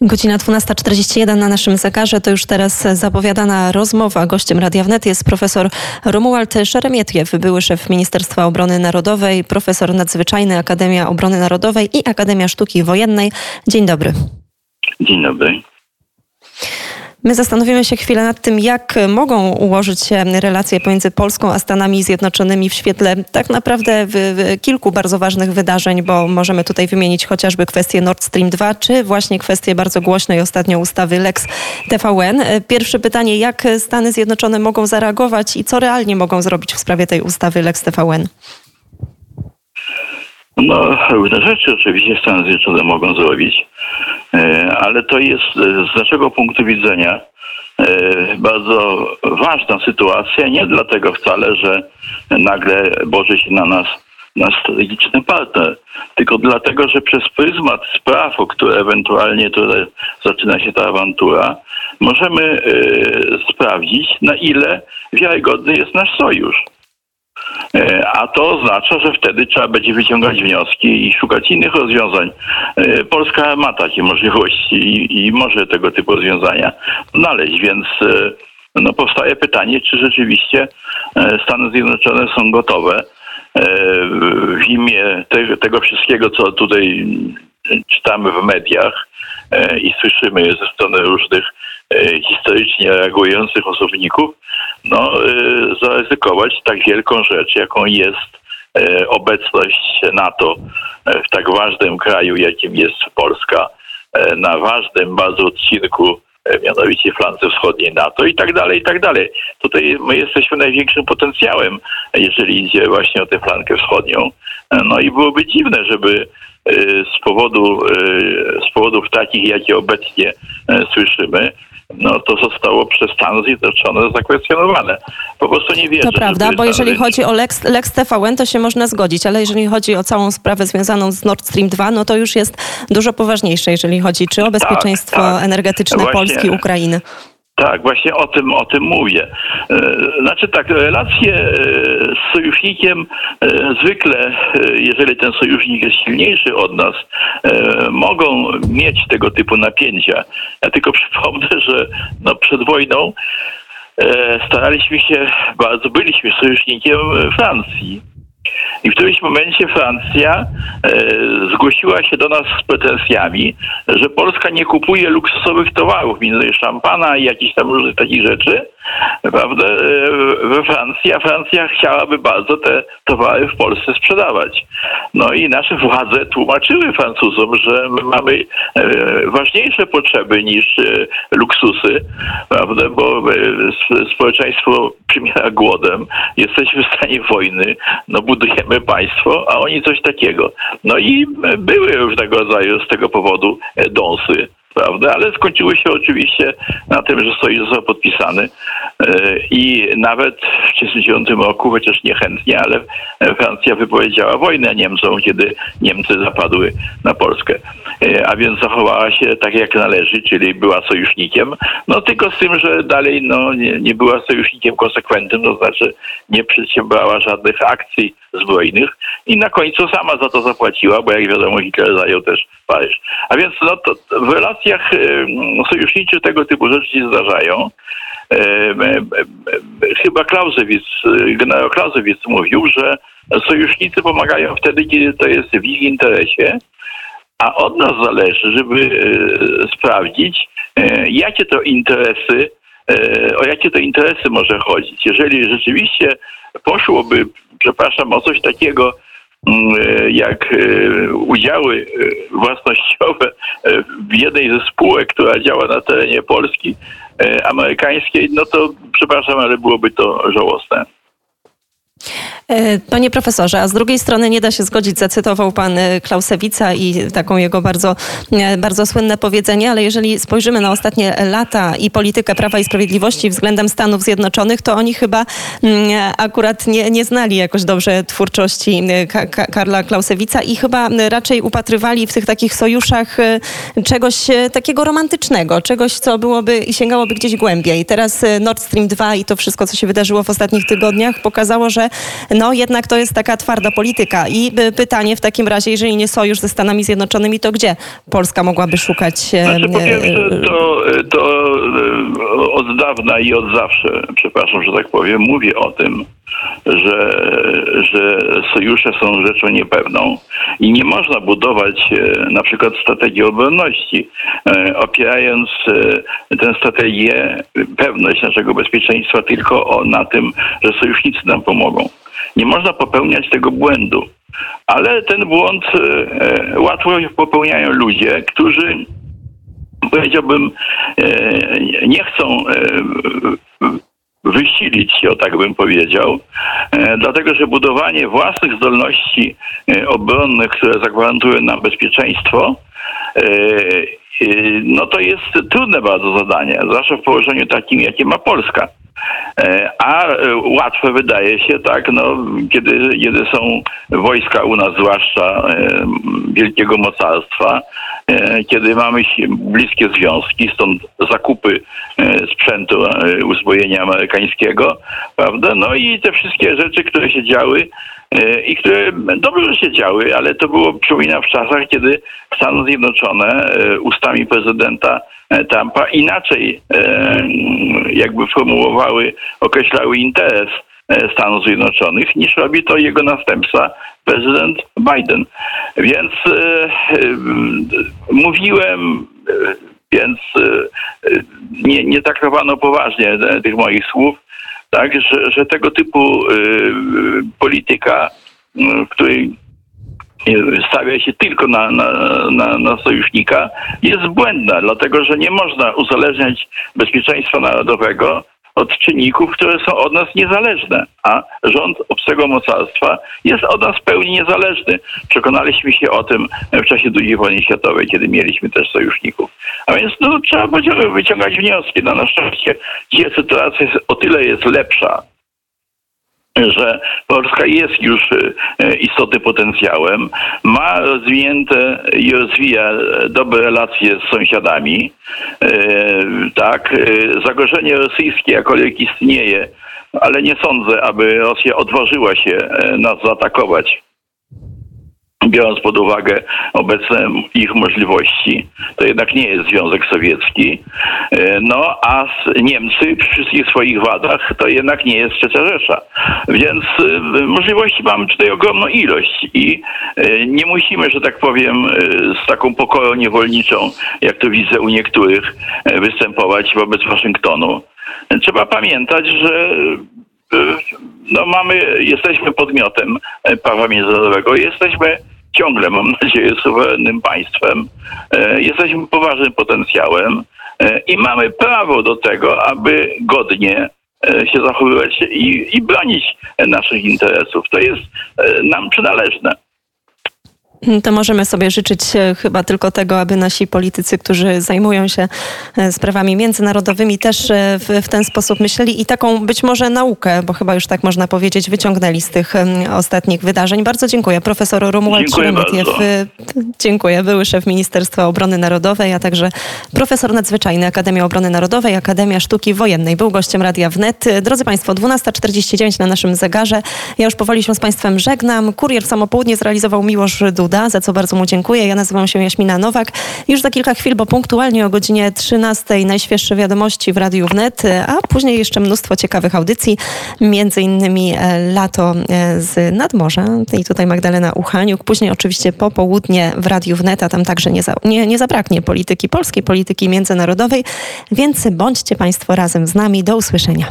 Godzina 12.41 na naszym zegarze. To już teraz zapowiadana rozmowa. Gościem Radia Wnet jest profesor Romuald Szeremietiew, były szef Ministerstwa Obrony Narodowej, profesor nadzwyczajny Akademia Obrony Narodowej i Akademia Sztuki Wojennej. Dzień dobry. Dzień dobry. My zastanowimy się chwilę nad tym, jak mogą ułożyć się relacje pomiędzy Polską a Stanami Zjednoczonymi w świetle tak naprawdę w, w kilku bardzo ważnych wydarzeń, bo możemy tutaj wymienić chociażby kwestię Nord Stream 2, czy właśnie kwestię bardzo głośnej ostatnio ustawy Lex TVN. Pierwsze pytanie, jak Stany Zjednoczone mogą zareagować i co realnie mogą zrobić w sprawie tej ustawy Lex TVN? No, różne rzeczy oczywiście Stany Zjednoczone mogą zrobić, e, ale to jest z naszego punktu widzenia e, bardzo ważna sytuacja, nie dlatego wcale, że nagle boży się na nas nasz strategiczny partner, tylko dlatego, że przez pryzmat spraw, o które ewentualnie tutaj zaczyna się ta awantura, możemy e, sprawdzić, na ile wiarygodny jest nasz sojusz. E, a to oznacza, że wtedy trzeba będzie wyciągać wnioski i szukać innych rozwiązań. E, Polska ma takie możliwości i, i może tego typu rozwiązania znaleźć, więc e, no, powstaje pytanie, czy rzeczywiście Stany Zjednoczone są gotowe w imię te, tego wszystkiego, co tutaj czytamy w mediach i słyszymy ze strony różnych historycznie reagujących osobników, no, y, zaryzykować tak wielką rzecz, jaką jest y, obecność NATO w tak ważnym kraju, jakim jest Polska, na ważnym bardzo odcinku, mianowicie flance wschodniej NATO i tak dalej, i tak dalej. Tutaj my jesteśmy największym potencjałem, jeżeli idzie właśnie o tę flankę wschodnią. No i byłoby dziwne, żeby z powodu, z powodów takich, jakie obecnie słyszymy, no to zostało przez Stany Zjednoczone zakwestionowane. Po prostu nie wierzę. To prawda, bo jeżeli chodzi o Lex, Lex TVN, to się można zgodzić, ale jeżeli chodzi o całą sprawę związaną z Nord Stream 2, no to już jest dużo poważniejsze, jeżeli chodzi czy o tak, bezpieczeństwo tak, tak. energetyczne Właśnie. Polski, Ukrainy. Tak, właśnie o tym, o tym mówię. E, znaczy tak, relacje e, z sojusznikiem e, zwykle, jeżeli ten sojusznik jest silniejszy od nas, mogą mieć tego typu napięcia. Ja tylko przypomnę, że no przed wojną staraliśmy się, bardzo byliśmy sojusznikiem Francji. I w którymś momencie Francja e, zgłosiła się do nas z pretensjami, że Polska nie kupuje luksusowych towarów, między szampana i jakichś tam różnych takich rzeczy, prawda, e, we Francji, a Francja chciałaby bardzo te towary w Polsce sprzedawać. No i nasze władze tłumaczyły Francuzom, że my mamy e, ważniejsze potrzeby niż luksusy, prawda, bo społeczeństwo przymiera głodem, jesteśmy w stanie wojny, no budujemy państwo, a oni coś takiego. No i były różnego rodzaju z tego powodu dąsy prawda? Ale skończyły się oczywiście na tym, że sojusz został podpisany e, i nawet w 1939 roku, chociaż niechętnie, ale Francja wypowiedziała wojnę Niemcom, kiedy Niemcy zapadły na Polskę. E, a więc zachowała się tak jak należy, czyli była sojusznikiem, no tylko z tym, że dalej no, nie, nie była sojusznikiem konsekwentnym, to znaczy nie przedsiębrała żadnych akcji zbrojnych i na końcu sama za to zapłaciła, bo jak wiadomo Hitler zajął też Paryż. A więc no, to w relacjach sojuszniczych tego typu rzeczy się zdarzają. Chyba Clausewitz, generał Clausewitz mówił, że sojusznicy pomagają wtedy, kiedy to jest w ich interesie, a od nas zależy, żeby e, sprawdzić, e, jakie to interesy, e, o jakie to interesy może chodzić. Jeżeli rzeczywiście poszłoby, przepraszam, o coś takiego, jak udziały własnościowe w jednej ze spółek, która działa na terenie Polski amerykańskiej, no to przepraszam, ale byłoby to żałosne. E, panie profesorze, a z drugiej strony nie da się zgodzić, zacytował pan e, Klausewica i taką jego bardzo, e, bardzo słynne powiedzenie, ale jeżeli spojrzymy na ostatnie lata i politykę Prawa i Sprawiedliwości względem Stanów Zjednoczonych, to oni chyba mm, akurat nie, nie znali jakoś dobrze twórczości Karla Klausewica i chyba raczej upatrywali w tych takich sojuszach czegoś takiego romantycznego, czegoś, co byłoby i sięgałoby gdzieś głębiej. Teraz Nord Stream 2 i to wszystko, co się wydarzyło w ostatnich tygodniach, pokazało, że no jednak to jest taka twarda polityka. I pytanie w takim razie, jeżeli nie sojusz ze Stanami Zjednoczonymi, to gdzie Polska mogłaby szukać? Znaczy, po pierwsze, to, to od dawna i od zawsze, przepraszam, że tak powiem, mówię o tym, że, że sojusze są rzeczą niepewną i nie można budować e, na przykład strategii obronności, e, opierając e, tę strategię, pewność naszego bezpieczeństwa tylko na tym, że sojusznicy nam pomogą. Nie można popełniać tego błędu. Ale ten błąd łatwo popełniają ludzie, którzy powiedziałbym, nie chcą wysilić się, o tak bym powiedział, e, dlatego że budowanie własnych zdolności e, obronnych, które zagwarantują nam bezpieczeństwo, e, no to jest trudne bardzo zadanie, zwłaszcza w położeniu takim, jakie ma Polska. A łatwe wydaje się, tak, no, kiedy, kiedy są wojska u nas, zwłaszcza wielkiego mocarstwa, kiedy mamy bliskie związki, stąd zakupy e, sprzętu, e, uzbrojenia amerykańskiego, prawda? No i te wszystkie rzeczy, które się działy i które dobrze się działy, ale to było, przypominam, w czasach, kiedy Stany Zjednoczone ustami prezydenta Trumpa inaczej jakby formułowały, określały interes Stanów Zjednoczonych, niż robi to jego następca prezydent Biden. Więc e, e, mówiłem, e, więc nie, nie traktowano poważnie tych moich słów, tak, że, że tego typu polityka, w której stawia się tylko na, na, na, na, sojusznika, jest błędna, dlatego że nie można uzależniać bezpieczeństwa narodowego od czynników, które są od nas niezależne, a rząd obcego mocarstwa jest od nas w pełni niezależny. Przekonaliśmy się o tym w czasie II wojny światowej, kiedy mieliśmy też sojuszników. A więc no, trzeba wyciągać wnioski. No, na szczęście dzisiaj sytuacja jest, o tyle jest lepsza, że Polska jest już e, istotnym potencjałem, ma rozwinięte i rozwija dobre relacje z sąsiadami. E, tak, e, zagrożenie rosyjskie jakkolwiek istnieje, ale nie sądzę, aby Rosja odważyła się nas zaatakować biorąc pod uwagę obecne ich możliwości, to jednak nie jest Związek Sowiecki. E, no a Niemcy przy wszystkich swoich wadach to jednak nie jest Trzecia Rzesza. Więc e, możliwości mamy tutaj ogromną ilość i e, nie musimy, że tak powiem, z taką pokorą niewolniczą, jak to widzę u niektórych, występować wobec Waszyngtonu. Trzeba pamiętać, że no mamy, jesteśmy podmiotem prawa międzynarodowego, jesteśmy ciągle, mam nadzieję, suwerennym państwem. E, jesteśmy poważnym potencjałem e, i mamy prawo do tego, aby godnie e, się zachowywać i, i bronić naszych interesów. To jest nam przynależne. To możemy sobie życzyć e, chyba tylko tego, aby nasi politycy, którzy zajmują się e, sprawami międzynarodowymi, też e, w, w, ten sposób myśleli i taką być może naukę, bo chyba już tak można powiedzieć, wyciągnęli z tych ostatnich wydarzeń. Bardzo dziękuję. Profesor Romuald Szeremietiew. Dziękuję. Były szef Ministerstwa Obrony Narodowej, a także profesor nadzwyczajny Akademii Obrony Narodowej, Akademia Sztuki Wojennej. Był gościem Radia Wnet. Drodzy Państwo, 12.49 na naszym zegarze. Ja już powoli się z Państwem żegnam. Kurier w samopołudnie zrealizował Miłosz Duda za co bardzo mu dziękuję. Ja nazywam się Jaśmina Nowak. Już za kilka chwil, bo punktualnie o godzinie 13 najświeższe wiadomości w Radiu Wnet, a później jeszcze mnóstwo ciekawych audycji, między innymi e, Lato e, z Nadmorza i tutaj Magdalena Uchaniuk. Później oczywiście popołudnie w Radiu Wnet, a tam także nie, za, nie, nie zabraknie polityki polskiej, polityki międzynarodowej, więc bądźcie Państwo razem z nami. Do usłyszenia.